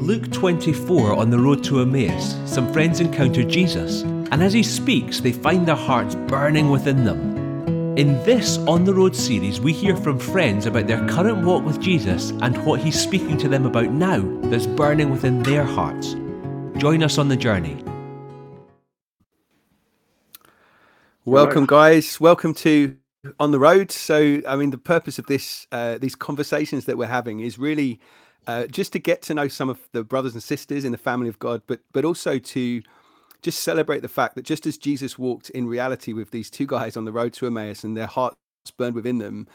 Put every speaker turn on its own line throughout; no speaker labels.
Luke 24, on the road to Emmaus, some friends encounter Jesus, and as he speaks, they find their hearts burning within them. In this On the Road series, we hear from friends about their current walk with Jesus and what he's speaking to them about now that's burning within their hearts. Join us on the journey.
Welcome, guys. Welcome to On the Road. So, I mean, the purpose of this, uh, these conversations that we're having, is really uh, just to get to know some of the brothers and sisters in the family of God, but but also to just celebrate the fact that just as Jesus walked in reality with these two guys on the road to Emmaus and their hearts burned within them,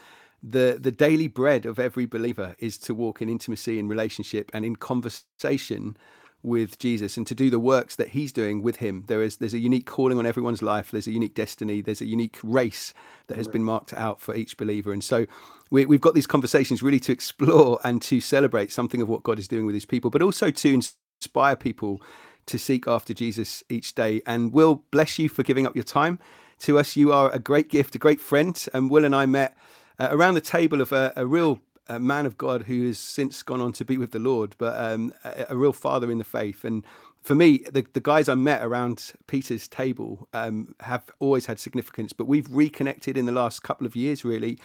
the the daily bread of every believer is to walk in intimacy in relationship and in conversation with Jesus and to do the works that he's doing with him. There is there's a unique calling on everyone's life. There's a unique destiny. There's a unique race that has been marked out for each believer. And so we, have got these conversations really to explore and to celebrate something of what God is doing with his people, but also to inspire people to seek after Jesus each day. And Will, bless you for giving up your time to us. You are a great gift, a great friend. And Will and I met uh, around the table of a, a real a man of God who has since gone on to be with the Lord, but um, a, a, real father in the faith. And for me, the, the guys I met around Peter's table um, have always had significance, but we've reconnected in the last couple of years, really.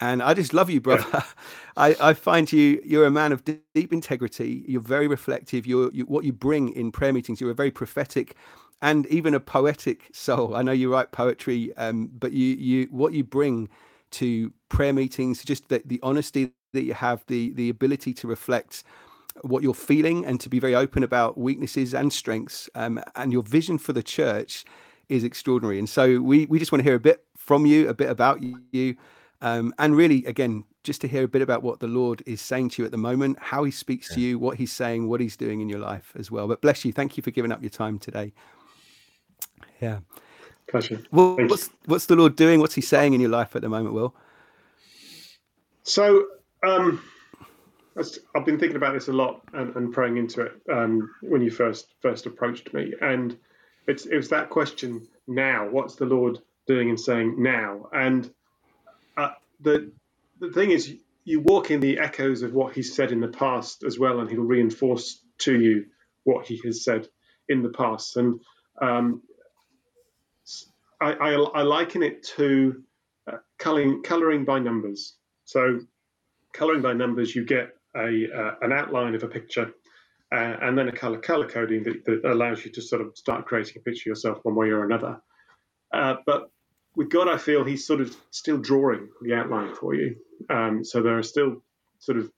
And I just love you, brother. Yeah. I, I find you, you're a man of deep integrity. You're very reflective. You're, you, what you bring in prayer meetings, you're a very prophetic and even a poetic soul. I know you write poetry, um, but you, you, what you bring to prayer meetings, just the, the honesty that you have, the, the ability to reflect what you're feeling and to be very open about weaknesses and strengths, um, and your vision for the church is extraordinary. And so we, we just want to hear a bit from you, a bit about you. Um, and really, again, just to hear a bit about what the Lord is saying to you at the moment, how He speaks yeah. to you, what He's saying, what He's doing in your life as well. But bless you. Thank you for giving up your time today. Yeah.
Pleasure.
Well, what's, what's the Lord doing? What's He saying in your life at the moment, Will?
So, um, I've been thinking about this a lot and, and praying into it um, when you first first approached me, and it's it was that question now. What's the Lord doing and saying now? And uh, the the thing is, you walk in the echoes of what he's said in the past as well, and he'll reinforce to you what he has said in the past. And um, I, I, I, liken it to uh, coloring, coloring by numbers. So, coloring by numbers, you get a uh, an outline of a picture, uh, and then a color color coding that, that, allows you to sort of start creating a picture yourself one way or another. Uh, but with God, I feel He's sort of still drawing the outline for you. Um, so there are still sort of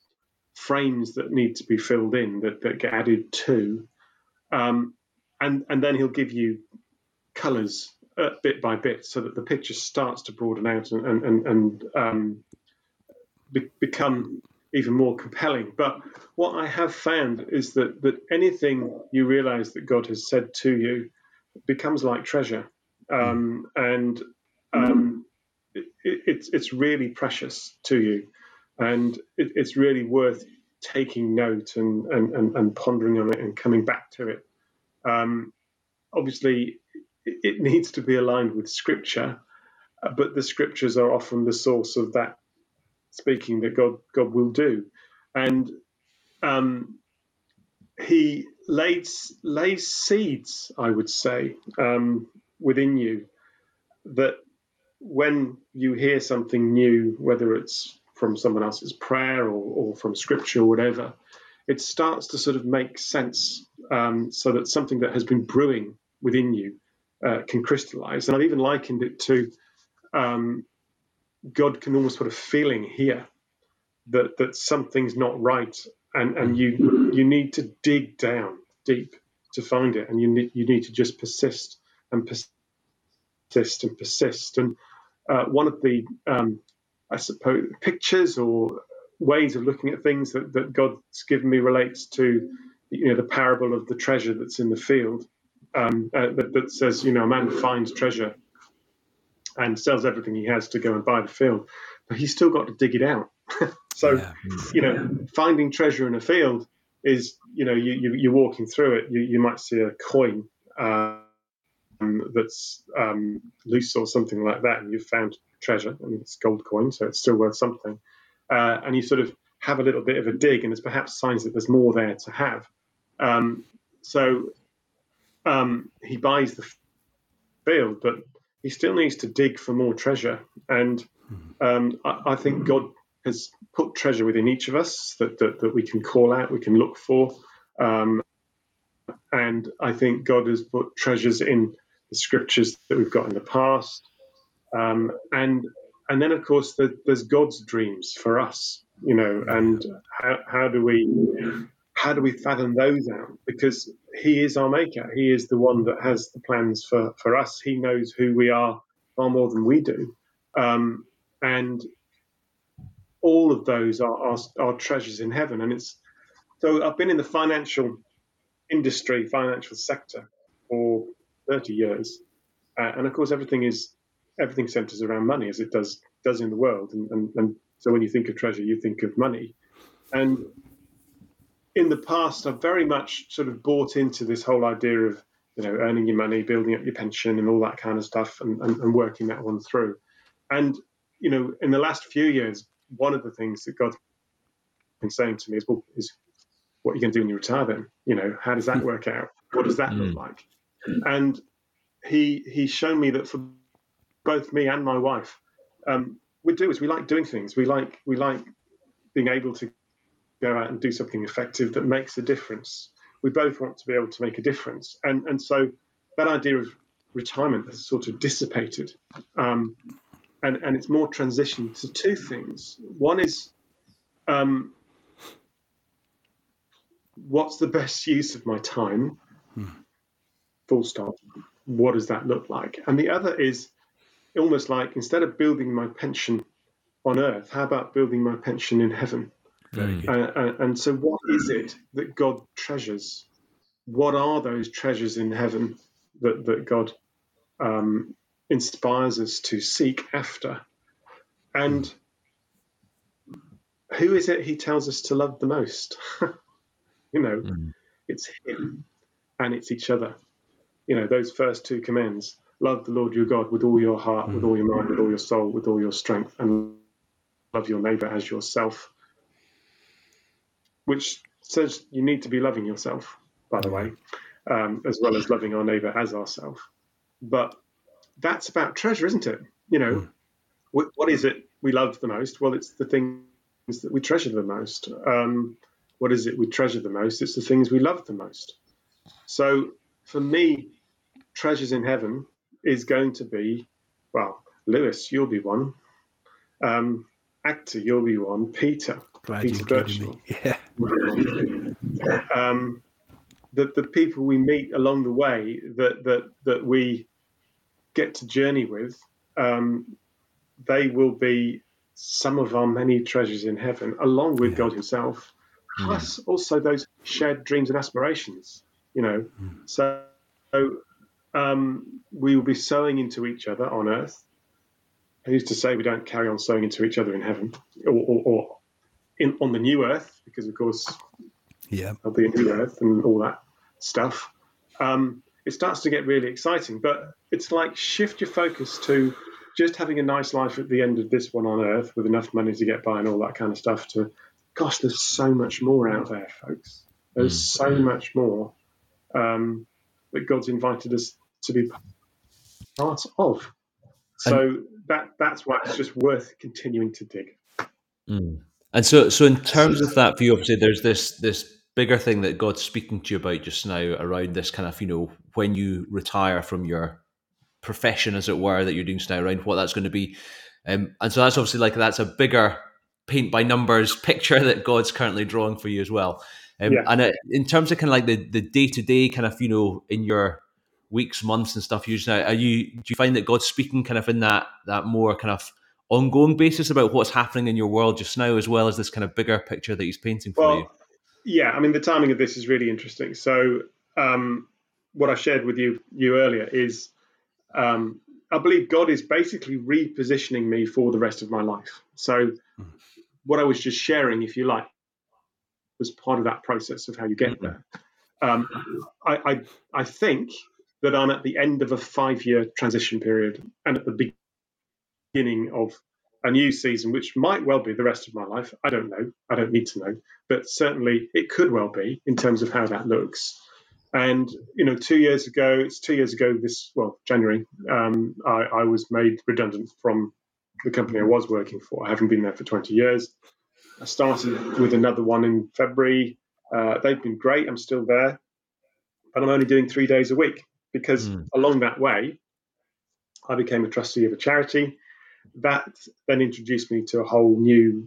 frames that need to be filled in that, that get added to, um, and and then He'll give you colours uh, bit by bit, so that the picture starts to broaden out and and, and um, be, become even more compelling. But what I have found is that that anything you realise that God has said to you becomes like treasure. Um, and um, it, it's it's really precious to you, and it, it's really worth taking note and, and, and, and, pondering on it and coming back to it. Um, obviously, it, it, needs to be aligned with Scripture, uh, but the Scriptures are often the source of that speaking that God God will do, and um, He lays lays seeds, I would say, um, within you that when you hear something new, whether it's from someone else's prayer or, or from scripture or whatever, it starts to sort of make sense um, so that something that has been brewing within you uh, can crystallize. And I've even likened it to um, God can almost put a feeling here that, that something's not right. And, and you you need to dig down deep to find it, and you need you need to just persist and persist and persist. And uh, one of the, um, I suppose, pictures or ways of looking at things that, that God's given me relates to, you know, the parable of the treasure that's in the field um, uh, that, that, says, you know, a man finds treasure and sells everything he has to go and buy the field, but he's still got to dig it out. so, yeah. you know, finding treasure in a field is, you know, you, you, are walking through it, you, you might see a coin. Uh, that's um, loose or something like that, and you've found treasure, and it's gold coin, so it's still worth something. Uh, and you sort of have a little bit of a dig, and there's perhaps signs that there's more there to have. Um, so um, he buys the field, but he still needs to dig for more treasure. And um, I, I, think God has put treasure within each of us that, that, that we can call out, we can look for. Um, and I think God has put treasures in the scriptures that we've got in the past. Um, and and then of course the, there's God's dreams for us, you know, and how, how do we how do we fathom those out? Because He is our maker. He is the one that has the plans for for us. He knows who we are far more than we do, um, and all of those are, are, are treasures in heaven. And it's so I've been in the financial industry, financial sector for 30 years, uh, and of course everything is everything centers around money as it does does in the world. And, and, and so when you think of treasure, you think of money. And in the past, I've very much sort of bought into this whole idea of you know earning your money, building up your pension, and all that kind of stuff, and, and, and working that one through. And you know, in the last few years, one of the things that God's been saying to me is, well, is what are you going to do when you retire? Then, you know, how does that work out? What does that look mm. like? And he he's shown me that for both me and my wife, um, we do is we like doing things. We like we like being able to go out and do something effective that makes a difference. We both want to be able to make a difference, and and so that idea of retirement has sort of dissipated, um, and and it's more transition to two things. One is um, what's the best use of my time? Full stop. What does that look like? And the other is almost like instead of building my pension on earth, how about building my pension in heaven? Uh, and so, what is it that God treasures? What are those treasures in heaven that, that God um, inspires us to seek after? And who is it He tells us to love the most? you know, mm. it's Him and it's each other. You know, those first two commands love the Lord your God with all your heart, with all your mind, with all your soul, with all your strength, and love your neighbor as yourself. Which says you need to be loving yourself, by the way, um, as well as loving our neighbor as ourselves. But that's about treasure, isn't it? You know, what, what is it we love the most? Well, it's the things that we treasure the most. Um, what is it we treasure the most? It's the things we love the most. So for me, treasures in heaven is going to be, well, Lewis, you'll be one. Um, actor, you'll be one. Peter, Glad Peter Birchall.
Yeah.
um, the, the people we meet along the way that, that, that we get to journey with, um, they will be some of our many treasures in heaven, along with yeah. God Himself, plus mm. also those shared dreams and aspirations. You know, mm. so um, we will be sowing into each other on earth. Who's to say we don't carry on sowing into each other in heaven or, or, or in, on the new earth? Because of course,
yeah,
there'll be a new earth and all that stuff. Um, it starts to get really exciting, but it's like shift your focus to just having a nice life at the end of this one on earth with enough money to get by and all that kind of stuff. To, gosh, there's so much more out there, folks. There's mm. so much more um, that God's invited us to be part of. So and, that that's why it's just worth continuing to dig.
Mm. And so, so in terms of that view, obviously, there's this this bigger thing that God's speaking to you about just now around this kind of you know when you retire from your profession, as it were, that you're doing now around what that's going to be. Um, and so that's obviously like that's a bigger paint by numbers picture that God's currently drawing for you as well. Um, yeah. And uh, in terms of kind of like the the day to day kind of you know in your weeks, months, and stuff using it. Are you do you find that God's speaking kind of in that that more kind of ongoing basis about what's happening in your world just now, as well as this kind of bigger picture that He's painting for well, you?
Yeah, I mean the timing of this is really interesting. So um, what I shared with you you earlier is um, I believe God is basically repositioning me for the rest of my life. So mm. what I was just sharing, if you like, was part of that process of how you get mm-hmm. there. Um, I, I, I think that I'm at the end of a five year transition period and at the beginning of a new season, which might well be the rest of my life. I don't know. I don't need to know, but certainly it could well be in terms of how that looks. And you know, two years ago, it's two years ago this well January, um, I, I was made redundant from the company I was working for. I haven't been there for 20 years. I started with another one in February. Uh, they've been great. I'm still there, but I'm only doing three days a week because mm. along that way, I became a trustee of a charity. That then introduced me to a whole new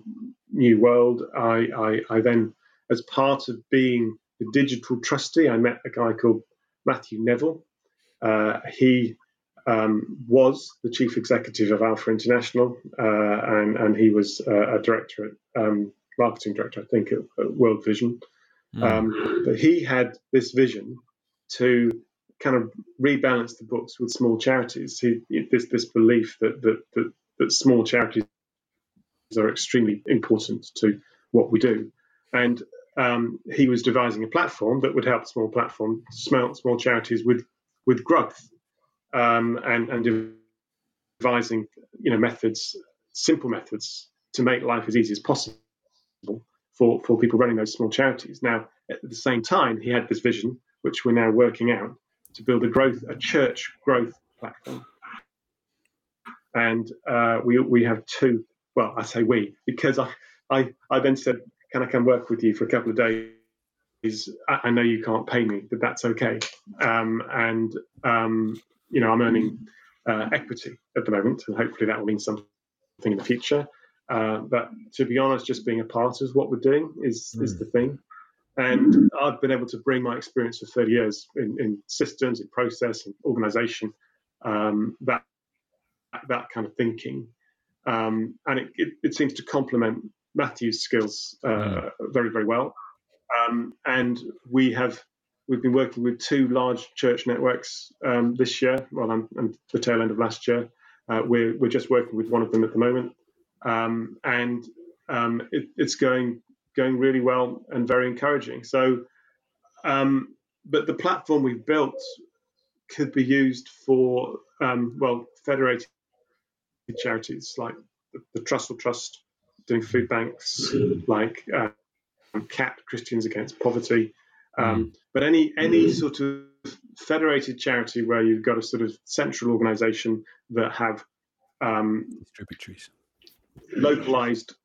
new world. I, I, I then, as part of being the digital trustee, I met a guy called Matthew Neville. Uh, he um, was the chief executive of Alpha International, uh, and, and he was uh, a director at um, marketing director, I think, at, at World Vision. Mm. Um, but he had this vision to kind of rebalance the books with small charities. He, this this belief that that, that that small charities are extremely important to what we do, and um, he was devising a platform that would help small platform small small charities with with growth um, and and devising you know methods, simple methods to make life as easy as possible for for people running those small charities. Now, at the same time, he had this vision, which we're now working out, to build a growth a church growth platform. And uh, we we have two. Well, I say we because I I I then said, can I come work with you for a couple of days? I know you can't pay me, but that's okay. Um, and um, you know, I'm earning uh, equity at the moment, and hopefully that will mean something in the future. Uh, but to be honest, just being a part of what we're doing is mm. is the thing. And I've been able to bring my experience of 30 years in, in systems, in process, and organization, um, that that kind of thinking, um, and it, it, it, seems to complement Matthew's skills uh, mm. very very well. Um, and we have we've been working with two large church networks um, this year, well, and, and, the tail end of last year. Uh, we're, we're just working with one of them at the moment, um, and um, it, it's going going really well and very encouraging. So, um, but the platform we've built could be used for um, well federated charities like the, the Trussell Trust doing food banks, like uh, CAP Christians Against Poverty. Um, mm. But any any mm. sort of federated charity where you've got a sort of central organisation that have um,
distributaries,
localized,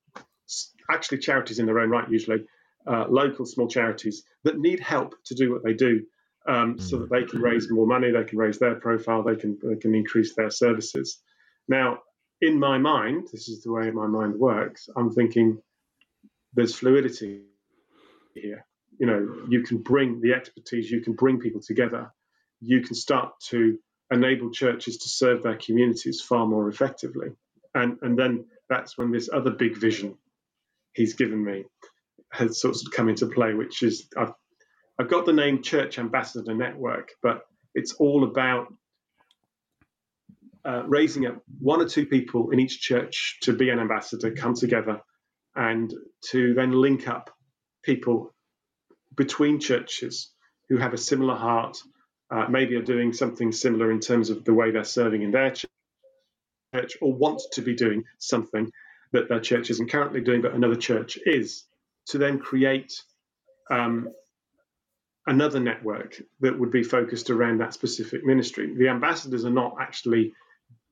actually charities in their own right, usually uh, local small charities that need help to do what they do, um, mm. so that they can raise more money, they can raise their profile, they can they can increase their services. Now, in my mind, this is the way my mind works. I'm thinking there's fluidity here you know you can bring the expertise you can bring people together. You can start to enable churches to serve their communities far more effectively. And and then that's when this other big vision he's given me has sort of come into play which is i've i've got the name church ambassador network but it's all about uh, raising up one or two people in each church to be an ambassador come together and to then link up people between churches who have a similar heart, uh, maybe are doing something similar in terms of the way they're serving in their church, or want to be doing something that their church isn't currently doing, but another church is, to then create um, another network that would be focused around that specific ministry. The ambassadors are not actually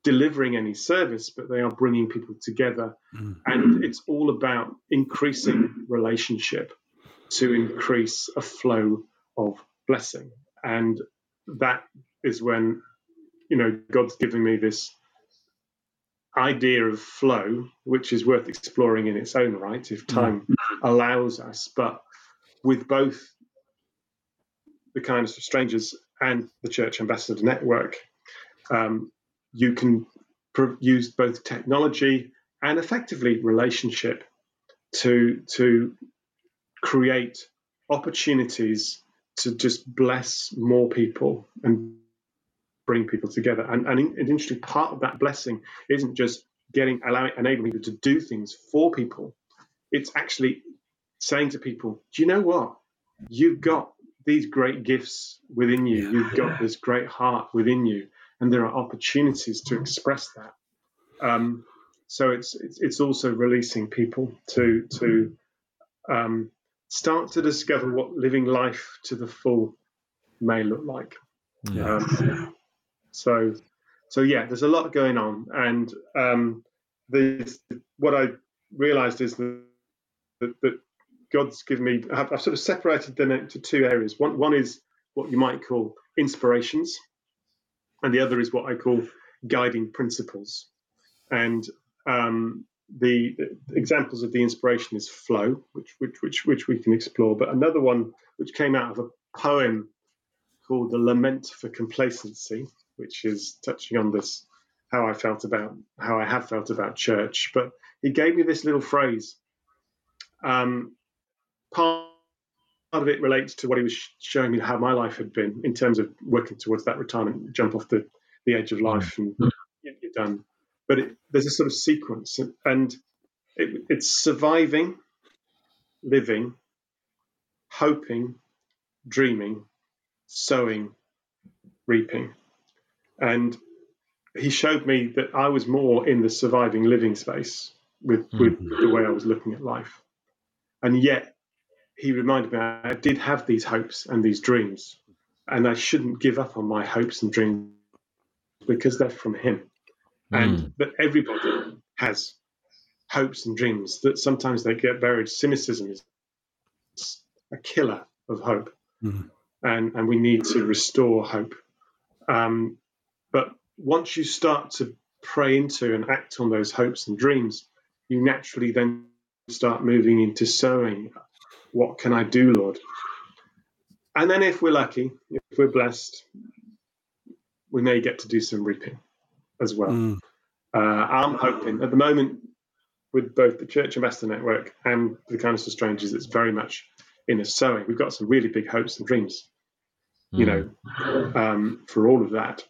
delivering any service, but they are bringing people together. Mm-hmm. And it's all about increasing relationship to increase a flow of blessing. And that is when, you know, God's given me this idea of flow, which is worth exploring in its own right, if mm. time allows us. But with both the kindness of strangers and the church ambassador network, um, you can pr- use both technology and effectively relationship to to create opportunities to just bless more people and bring people together. And, and an interesting part of that blessing isn't just getting allowing enabling people to do things for people. It's actually saying to people, do you know what? You've got these great gifts within you. You've got this great heart within you, and there are opportunities to express that. Um, so it's, it's it's also releasing people to to um, start to discover what living life to the full may look like.
Yeah.
Um, so so yeah, there's a lot going on, and um, the what I realised is that, that, that God's given me. I've, I've, sort of separated them into two areas. One one is what you might call inspirations, and the other is what I call guiding principles. And um, the, the, examples of the inspiration is flow, which, which which which we can explore. But another one which came out of a poem called "The Lament for Complacency," which is touching on this how I felt about how I have felt about church. But he gave me this little phrase. Um, part of it relates to what he was showing me how my life had been in terms of working towards that retirement, jump off the, the edge of life, and you're done but it, there's a sort of sequence, and it, it's surviving, living, hoping, dreaming, sowing, reaping. And he showed me that I was more in the surviving living space with, with mm-hmm. the way I was looking at life. And yet, he reminded me I did have these hopes and these dreams, and I shouldn't give up on my hopes and dreams because they're from him and mm. that everybody has hopes and dreams that sometimes they get buried. Cynicism is a killer of hope, mm. and and we need to restore hope. Um, but once you start to pray into and act on those hopes and dreams, you naturally then start moving into sowing. What can I do, Lord? And then, if we're lucky, if we're blessed, we may get to do some reaping as well. Mm. Uh, I'm hoping at the moment with both the Church Ambassador Network and the Kindness of Strangers, it's very much in a sowing. We've got some really big hopes and dreams, mm. you know, um, for all of that.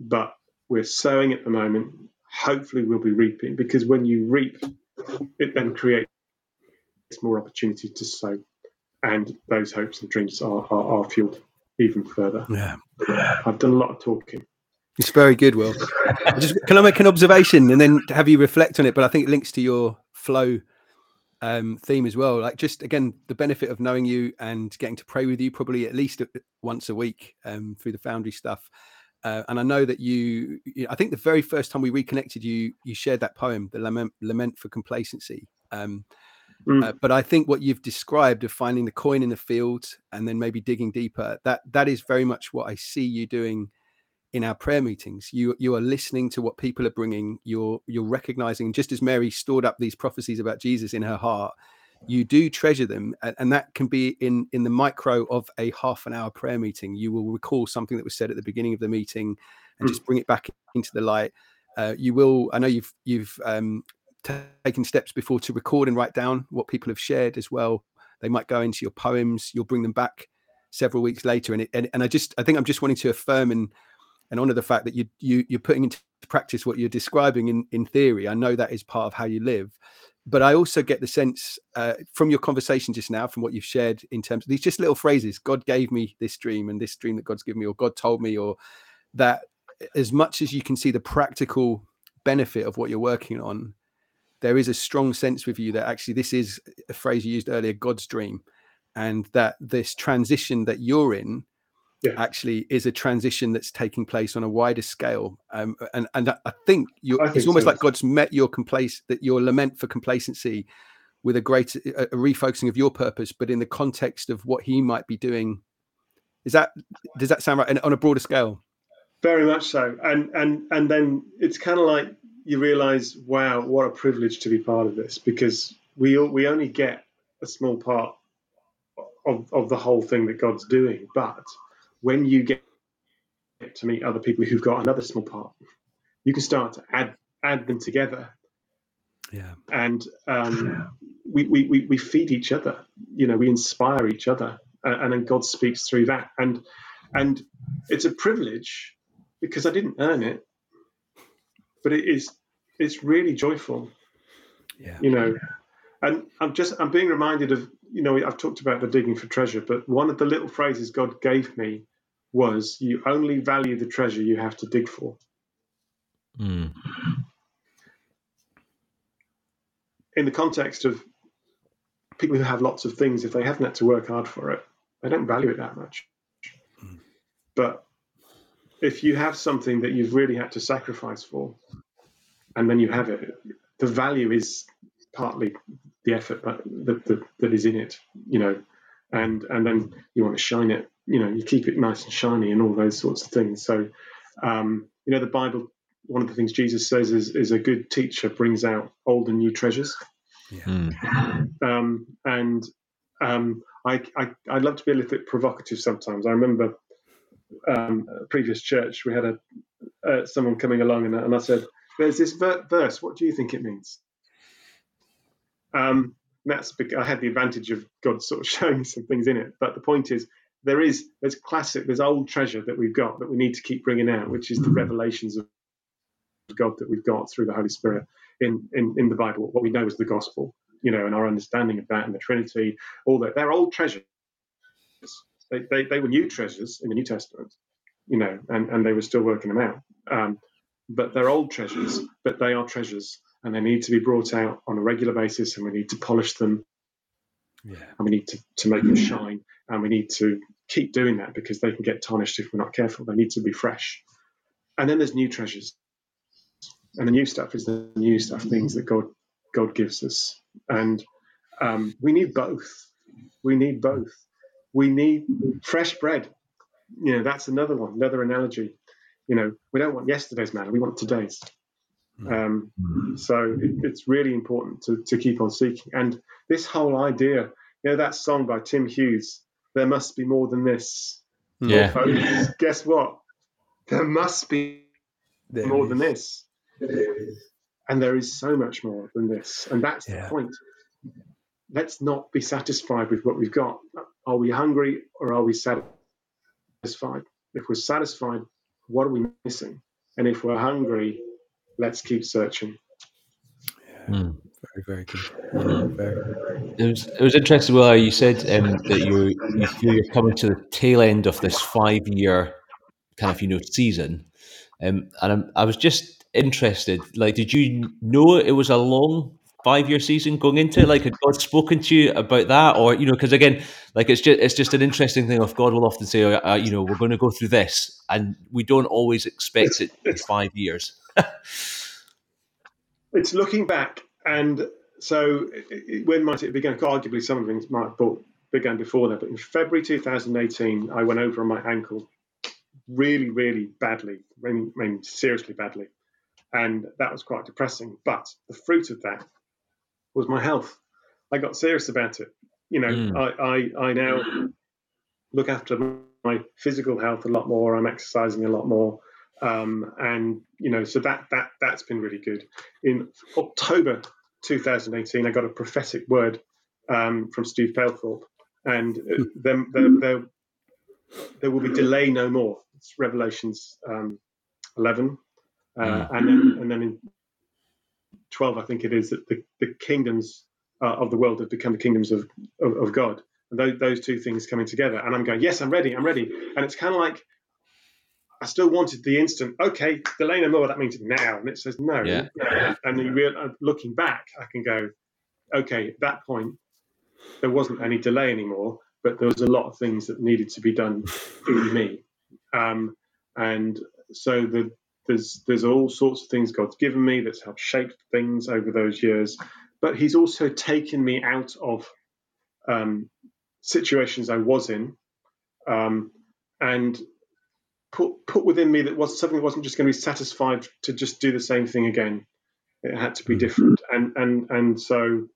But we're sowing at the moment. Hopefully, we'll be reaping because when you reap, it then creates more opportunity to sow, and those hopes and dreams are, are, are fueled even further.
Yeah.
I've done a lot of talking.
It's very good, Will. just can I make an observation and then have you reflect on it? But I think it links to your flow um, theme as well. Like just again, the benefit of knowing you and getting to pray with you probably at least once a week um, through the Foundry stuff. Uh, and I know that you, you know, I think the very first time we reconnected, you you shared that poem, the lament, lament for complacency. Um, mm. uh, but I think what you've described of finding the coin in the field and then maybe digging deeper, that that is very much what I see you doing in our prayer meetings you you are listening to what people are bringing. You're you're recognizing just as mary stored up these prophecies about jesus in her heart you do treasure them and that can be in in the micro of a half an hour prayer meeting. You will recall something that was said at the beginning of the meeting and mm. just bring it back into the light. Uh, you will i know you've you've um, taken steps before to record and write down what people have shared as well. They might go into your poems. You'll bring them back several weeks later and it, and, and i just i think i'm just wanting to affirm and and honor the fact that you you you're putting into practice what you're describing in in theory. I know that is part of how you live, but I also get the sense uh, from your conversation just now, from what you've shared in terms of these just little phrases. God gave me this dream, and this dream that God's given me, or God told me, or that as much as you can see the practical benefit of what you're working on, there is a strong sense with you that actually this is a phrase you used earlier, God's dream, and that this transition that you're in yeah. actually is a transition that's taking place on a wider scale. Um, and and I think, I think it's almost so. like God's met your complace that your lament for complacency with a great a, a refocusing of your purpose, but in the context of what He might be doing. Is that does that sound right? And on a broader scale.
Very much so, and and and then it's kind of like you realize, wow, what a privilege to be part of this because we we only get a small part of, of the whole thing that God's doing, but when you get to meet other people who've got another small part, you can start to add add them together.
Yeah.
And um, we, we, we feed each other. You know, we inspire each other, and then God speaks through that. And and it's a privilege because I didn't earn it, but it is it's really joyful.
Yeah.
You know, and I'm just I'm being reminded of you know I've talked about the digging for treasure, but one of the little phrases God gave me was, "You only value the treasure you have to dig for."
Mm.
in the context of people who have lots of things, if they haven't had to work hard for it, they don't value it that much. Mm. But if you have something that you've really had to sacrifice for, and then you have it, the value is partly the effort but that, that, that is in it, you know, and and then you want to shine it, you know, you keep it nice and shiny and all those sorts of things. So, um, you know, the Bible, one of the things Jesus says is, is a good teacher brings out old and new treasures. Yeah. Mm. Um, and um, I, I, I love to be a little bit provocative sometimes. I remember um, a previous church, we had a uh, someone coming along, and, and I said, "There's this ver- verse. What do you think it means?" Um, that's because I had the advantage of God sort of showing some things in it. But the point is, there is there's classic, there's old treasure that we've got that we need to keep bringing out, which is the revelations of God that we've got through the Holy Spirit in in, in the Bible. What we know is the gospel, you know, and our understanding of that and the Trinity, all that. They're old treasures. They, they, they were new treasures in the New Testament, you know, and, and they were still working them out. Um, but they're old treasures, but they are treasures and they need to be brought out on a regular basis and we need to polish them yeah. and we need to, to make them shine and we need to keep doing that because they can get tarnished if we're not careful. They need to be fresh. And then there's new treasures. And the new stuff is the new stuff, things that God God gives us. And um, we need both. We need both. We need fresh bread. You know, that's another one, another analogy. You know, we don't want yesterday's manna, we want today's. Hmm. Um, so it, it's really important to, to keep on seeking. And this whole idea, you know, that song by Tim Hughes, there must be more than this.
Yeah.
Folks, guess what? There must be there more is. than this. And there is so much more than this. And that's yeah. the point. Let's not be satisfied with what we've got. Are we hungry or are we satisfied? If we're satisfied, what are we missing? And if we're hungry, let's keep searching.
Yeah. Mm. Very, very good.
very. It was it was interesting. Well, you said um, that you you feel you're coming to the tail end of this five year kind of you know season, um, and I'm, I was just interested. Like, did you know it was a long five year season going into it? Like, had God spoken to you about that, or you know, because again, like it's just it's just an interesting thing. Of God will often say, uh, you know, we're going to go through this, and we don't always expect it in five years.
It's looking back, and so it, when might it begin? Arguably, some of things might have began before that, but in February 2018, I went over on my ankle really, really badly, I mean, seriously badly. And that was quite depressing. But the fruit of that was my health. I got serious about it. You know, mm. I, I, I now look after my physical health a lot more. I'm exercising a lot more. Um, and you know, so that that that's been really good. In October 2018, I got a prophetic word um, from Steve Palethorpe, and uh, there, there, there, there, will be delay no more. It's Revelations um, 11, uh, mm. and then and then in 12, I think it is that the, the kingdoms uh, of the world have become the kingdoms of of, of God, and those, those two things coming together. And I'm going, yes, I'm ready, I'm ready, and it's kind of like I still wanted the instant, okay, delay no more, that means now. And it says no. Yeah. And you real, uh, looking back, I can go, okay, at that point, there wasn't any delay anymore, but there was a lot of things that needed to be done in me. Um, and so the, there's there's all sorts of things God's given me that's helped shape things over those years, but He's also taken me out of um, situations I was in, um, and put put within me that was something that wasn't just going to be satisfied to just do the same thing again. It had to be mm. different, and and and so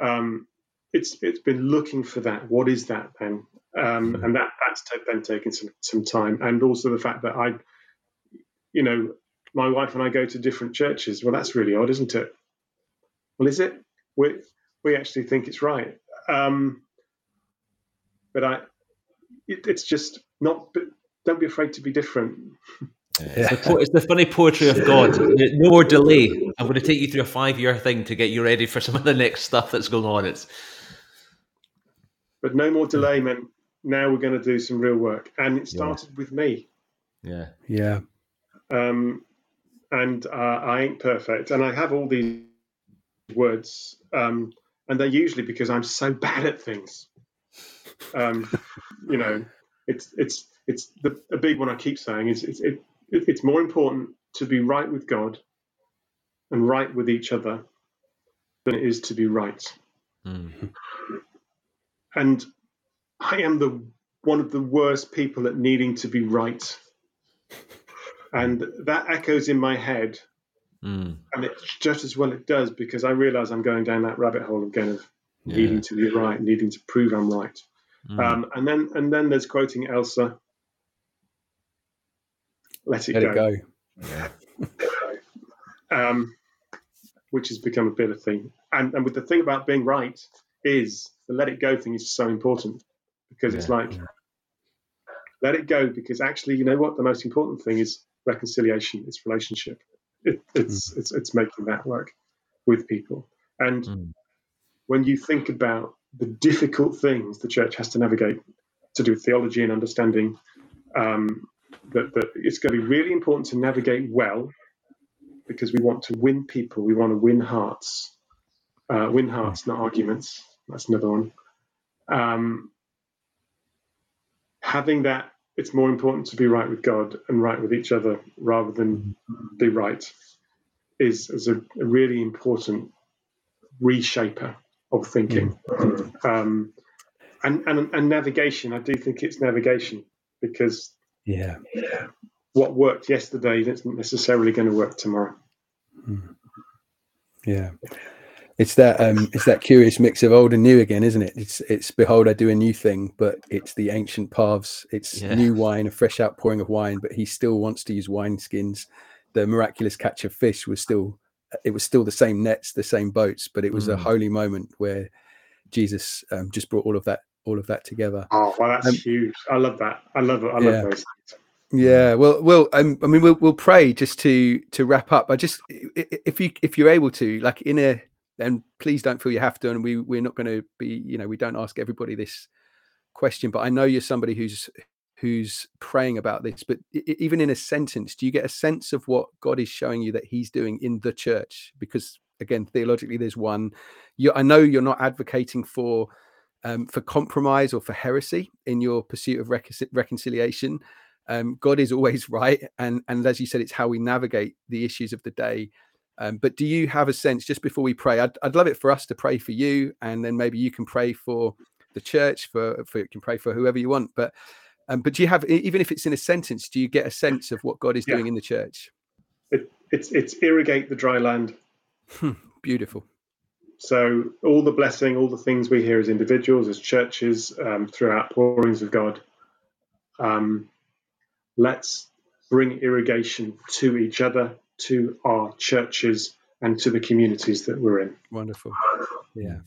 um, it's it's been looking for that. What is that then? Um, mm. and that that's t- then taken some some time, and also the fact that I, you know, my wife and I go to different churches. Well, that's really odd, isn't it? Well, is it? We we actually think it's right, um, but I, it, it's just not don't be afraid to be different.
Yeah. It's, the, it's, the, funny poetry of God. No more delay. I'm going to take you through a five year thing to get you ready for some of the next stuff that's going on. It's
but no more delay meant now we're going to do some real work, and it started yeah. with me.
Yeah,
yeah.
Um, and uh, I ain't perfect, and I have all these words, um, and they're usually because I'm so bad at things. Um, you know, it's it's it's the a big one I keep saying is it's it, it's more important to be right with God and right with each other than it is to be right. Mm. And I am the one of the worst people at needing to be right. And that echoes in my head. Mm. And it's just as well it does because I realize I'm going down that rabbit hole again of yeah. needing to be right, needing to prove I'm right. Mm. Um, and then and then there's quoting Elsa. Let it
Let
go.
It go. Yeah.
um, which has become a bit of thing. And and with the thing about being right is the let it go thing is so important because yeah. it's like let it go because actually you know what the most important thing is reconciliation it's relationship it, it's, mm. it's it's making that work with people and mm. when you think about the difficult things the church has to navigate to do with theology and understanding um, that, that it's going to be really important to navigate well because we want to win people we want to win hearts uh, win hearts not arguments that's another one um, having that it's more important to be right with God and right with each other rather than be right is, is a, a really important reshaper of thinking. Mm. Um, and, and, and navigation, I do think it's navigation because
yeah,
what worked yesterday isn't necessarily going to work tomorrow.
Mm. Yeah it's that um it's that curious mix of old and new again isn't it it's it's behold i do a new thing but it's the ancient paths it's yeah. new wine a fresh outpouring of wine but he still wants to use wine skins the miraculous catch of fish was still it was still the same nets the same boats but it was mm. a holy moment where jesus um, just brought all of that all of that together
oh well that's um, huge i love that i love it i love yeah. those
yeah, well, well, um, I mean, we'll we'll pray just to to wrap up. I just, if you if you're able to, like in a then please don't feel you have to. And we we're not going to be, you know, we don't ask everybody this question, but I know you're somebody who's who's praying about this. But even in a sentence, do you get a sense of what God is showing you that He's doing in the church? Because again, theologically, there's one. You, I know you're not advocating for um, for compromise or for heresy in your pursuit of recon- reconciliation. Um, God is always right, and and as you said, it's how we navigate the issues of the day. Um, but do you have a sense, just before we pray, I'd, I'd love it for us to pray for you, and then maybe you can pray for the church, for, for you can pray for whoever you want. But um, but do you have, even if it's in a sentence, do you get a sense of what God is yeah. doing in the church?
It, it's it's irrigate the dry land.
Hmm, beautiful.
So all the blessing, all the things we hear as individuals, as churches, um, through outpourings of God. Um, let's bring irrigation to each other to our churches and to the communities that we're in.
Wonderful. Yeah.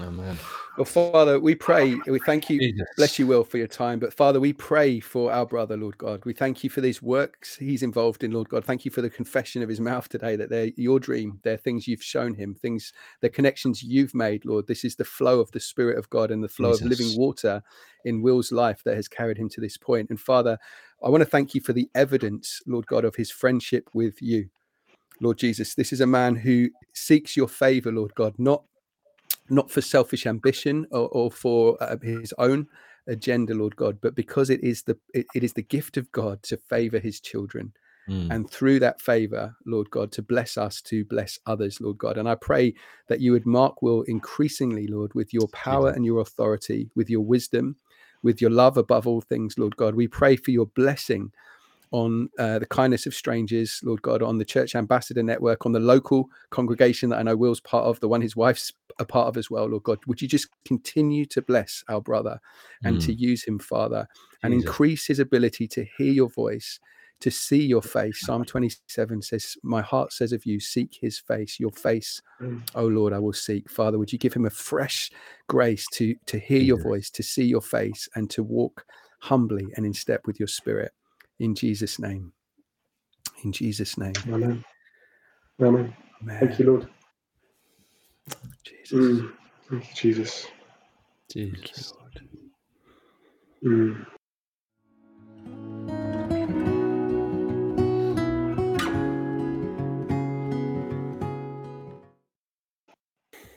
Amen.
Well, Father, we pray, we thank you, Jesus. bless you, Will, for your time. But Father, we pray for our brother, Lord God. We thank you for these works he's involved in, Lord God. Thank you for the confession of his mouth today that they're your dream. They're things you've shown him, things, the connections you've made, Lord. This is the flow of the Spirit of God and the flow Jesus. of living water in Will's life that has carried him to this point. And Father, I want to thank you for the evidence, Lord God, of his friendship with you. Lord Jesus. This is a man who seeks your favor, Lord God, not not for selfish ambition or, or for uh, his own agenda, Lord God, but because it is the it, it is the gift of God to favor His children. Mm. And through that favor, Lord God, to bless us, to bless others, Lord God. And I pray that you would mark Will increasingly, Lord, with your power and your authority, with your wisdom, with your love above all things, Lord God. We pray for your blessing on uh, the kindness of strangers, Lord God, on the Church Ambassador Network, on the local congregation that I know Will's part of, the one his wife's a part of as well, Lord God. Would you just continue to bless our brother and mm. to use him, Father, and Jesus. increase his ability to hear your voice, to see your face? Psalm 27 says, My heart says of you, seek his face, your face, mm. oh Lord, I will seek. Father, would you give him a fresh grace to, to hear your voice, to see your face, and to walk humbly and in step with your spirit? In Jesus' name. In Jesus' name.
Amen. Amen. Amen. Thank you, Lord. Jesus. Mm. Thank you, Jesus.
Jesus.
Mm.